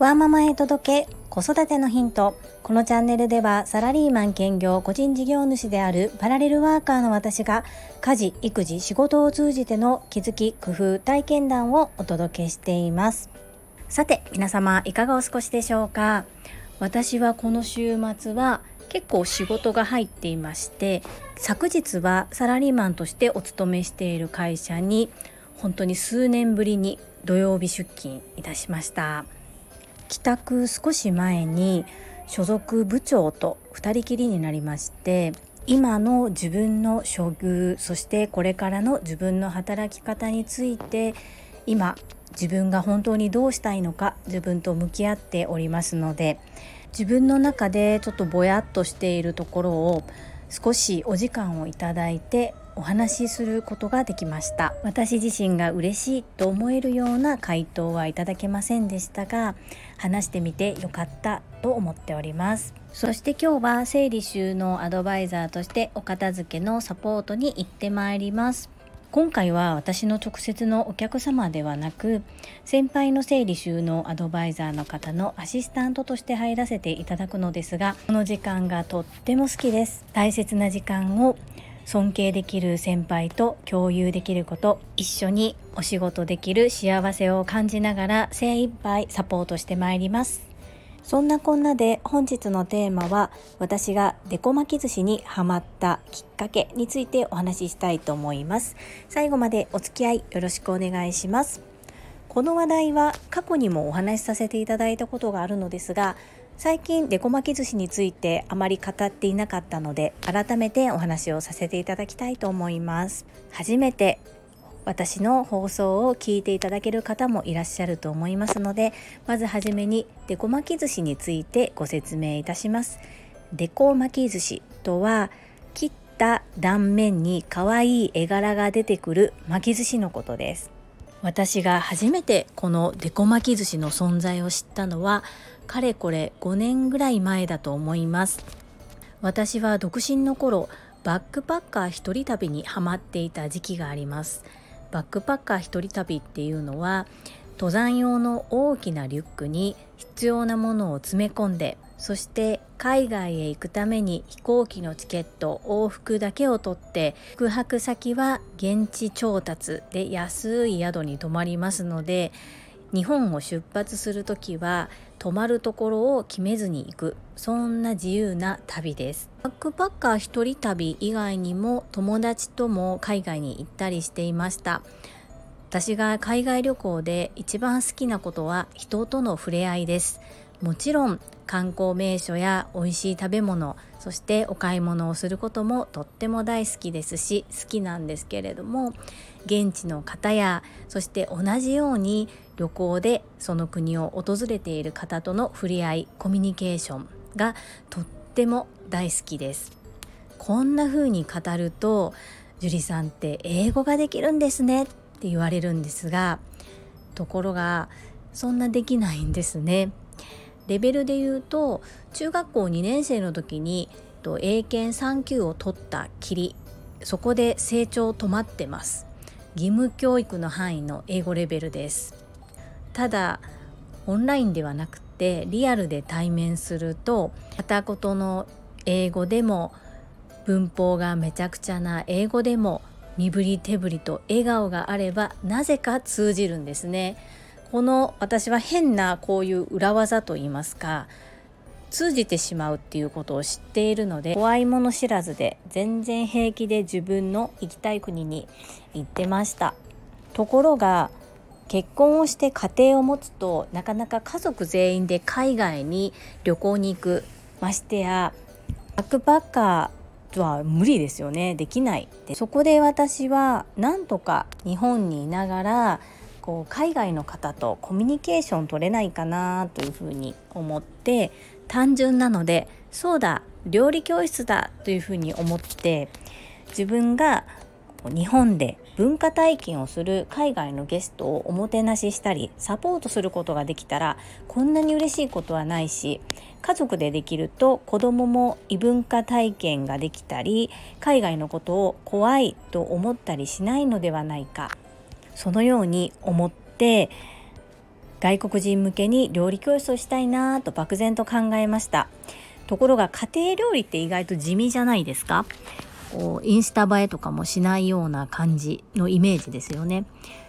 ワーママへ届け子育てのヒント。このチャンネルではサラリーマン兼業個人事業主であるパラレルワーカーの私が家事育児仕事を通じての気づき工夫体験談をお届けしています。さて皆様いかがお過ごしでしょうか？私はこの週末は結構仕事が入っていまして昨日はサラリーマンとしてお勤めしている会社に本当に数年ぶりに土曜日出勤いたしました。帰宅少し前に所属部長と2人きりになりまして今の自分の処遇そしてこれからの自分の働き方について今自分が本当にどうしたいのか自分と向き合っておりますので自分の中でちょっとぼやっとしているところを少しお時間をいただいてお話しすることができました。私自身が嬉しいと思えるような回答はいただけませんでしたが話してみてよかったと思っております。そして今日は整理収納アドバイザーとしてお片付けのサポートに行ってまいります。今回は私の直接のお客様ではなく先輩の整理収納アドバイザーの方のアシスタントとして入らせていただくのですがこの時間がとっても好きです。大切な時間を尊敬できる先輩と共有できること一緒にお仕事できる幸せを感じながら精一杯サポートしてまいります。そんなこんなで本日のテーマは私がデコ巻き寿司にハマったきっかけについてお話ししたいと思います。最後までお付き合いよろしくお願いします。この話題は過去にもお話しさせていただいたことがあるのですが最近デコ巻き寿司についてあまり語っていなかったので改めてお話をさせていただきたいと思います。初めて私の放送を聞いていただける方もいらっしゃると思いますのでまずはじめにデコ巻き寿司についてご説明いたします。デコ巻き寿司とは切った断面に可愛い絵柄が出てくる巻き寿司のことです。私が初めてこのデコ巻き寿司の存在を知ったのはかれこれ5年ぐらい前だと思います。私は独身の頃バックパッカー一人旅にハマっていた時期があります。バックパッカー一人旅っていうのは登山用の大きなリュックに必要なものを詰め込んでそして海外へ行くために飛行機のチケット往復だけを取って宿泊先は現地調達で安い宿に泊まりますので日本を出発する時は泊まるところを決めずに行く。そんな自由な旅です。バックパッカー一人旅以外にも友達とも海外に行ったりしていました。私が海外旅行で一番好きなことは人との触れ合いです。もちろん観光名所や美味しい食べ物そしてお買い物をすることもとっても大好きですし好きなんですけれども現地の方やそして同じように旅行でその国を訪れている方との触れ合いコミュニケーションがとっても大好きです。こんな風に語ると樹里さんって英語ができるんですねって言われるんですがところがそんなできないんですね。レベルで言うと中学校2年生の時に英検3級を取ったきりそこで成長止まってます。義務教育の範囲の英語レベルです。ただオンラインではなくてリアルで対面すると片言の英語でも文法がめちゃくちゃな英語でも身振り手振りと笑顔があればなぜか通じるんですね。この私は変なこういう裏技といいますか通じてしまうっていうことを知っているので怖いもの知らずで全然平気で自分の行きたい国に行ってました。ところが結婚をして家庭を持つとなかなか家族全員で海外に旅行に行くましてやバックパッカーは無理ですよね。できない。でそこで私はなんとか日本にいながらこう海外の方とコミュニケーション取れないかなというふうに思って単純なのでそうだ料理教室だというふうに思って自分が日本で文化体験をする海外のゲストをおもてなししたりサポートすることができたらこんなに嬉しいことはないし家族でできると子供も異文化体験ができたり海外のことを怖いと思ったりしないのではないか。そのように思って外国人向けに料理教室をしたいなと漠然と考えました。ところが家庭料理って意外と地味じゃないですか。こうインスタ映えとかもしないような感じのイメージですよね。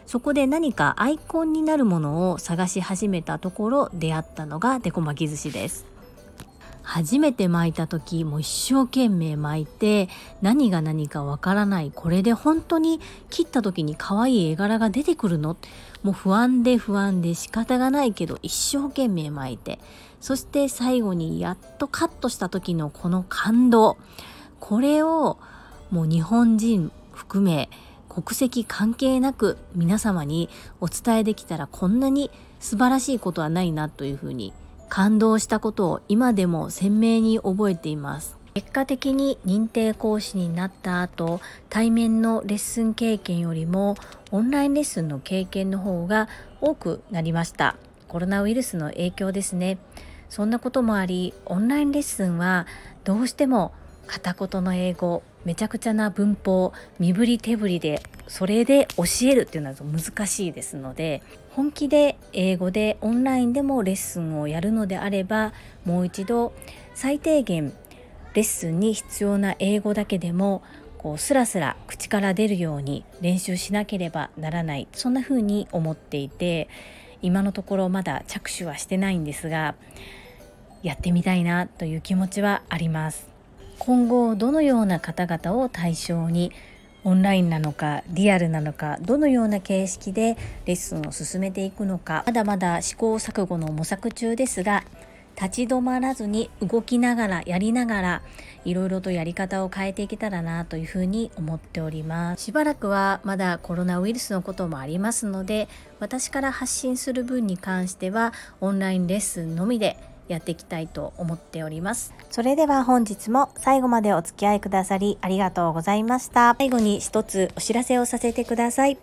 そこで何かアイコンになるものを探し始めたところ出会ったのがデコ巻き寿司です。初めて巻いた時も一生懸命巻いて何が何かわからないこれで本当に切った時に可愛い絵柄が出てくるの？もう不安で不安で仕方がないけど一生懸命巻いて。そして最後にやっとカットした時のこの感動。これをもう日本人含め国籍関係なく皆様にお伝えできたらこんなに素晴らしいことはないなというふうに感動したことを今でも鮮明に覚えています。結果的に認定講師になった後対面のレッスン経験よりもオンラインレッスンの経験の方が多くなりました。コロナウイルスの影響ですね。そんなこともありオンラインレッスンはどうしても片言の英語めちゃくちゃな文法身振り手振りでそれで教えるっていうのは難しいですので本気で英語でオンラインでもレッスンをやるのであればもう一度最低限レッスンに必要な英語だけでもこうスラスラ口から出るように練習しなければならない。そんな風に思っていて今のところまだ着手はしてないんですがやってみたいなという気持ちはあります。今後どのような方々を対象にオンラインなのかリアルなのかどのような形式でレッスンを進めていくのかまだまだ試行錯誤の模索中ですが立ち止まらずに動きながらやりながらいろいろとやり方を変えていけたらなというふうに思っております。しばらくはまだコロナウイルスのこともありますので私から発信する分に関してはオンラインレッスンのみでやっていきたいと思っております。それでは本日も最後までお付き合いくださりありがとうございました。最後に一つお知らせをさせてください。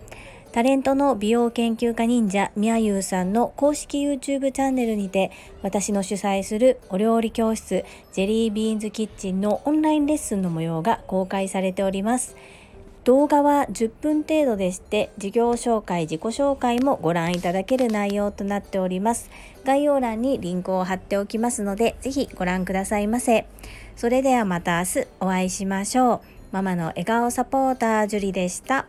タレントの美容研究家忍者みやゆうさんの公式 YouTube チャンネルにて私の主催するお料理教室ジェリービーンズキッチンのオンラインレッスンの模様が公開されております。動画は10分程度でして事業紹介自己紹介もご覧いただける内容となっております。概要欄にリンクを貼っておきますのでぜひご覧くださいませ。それではまた明日お会いしましょう。ママの笑顔サポータージュリでした。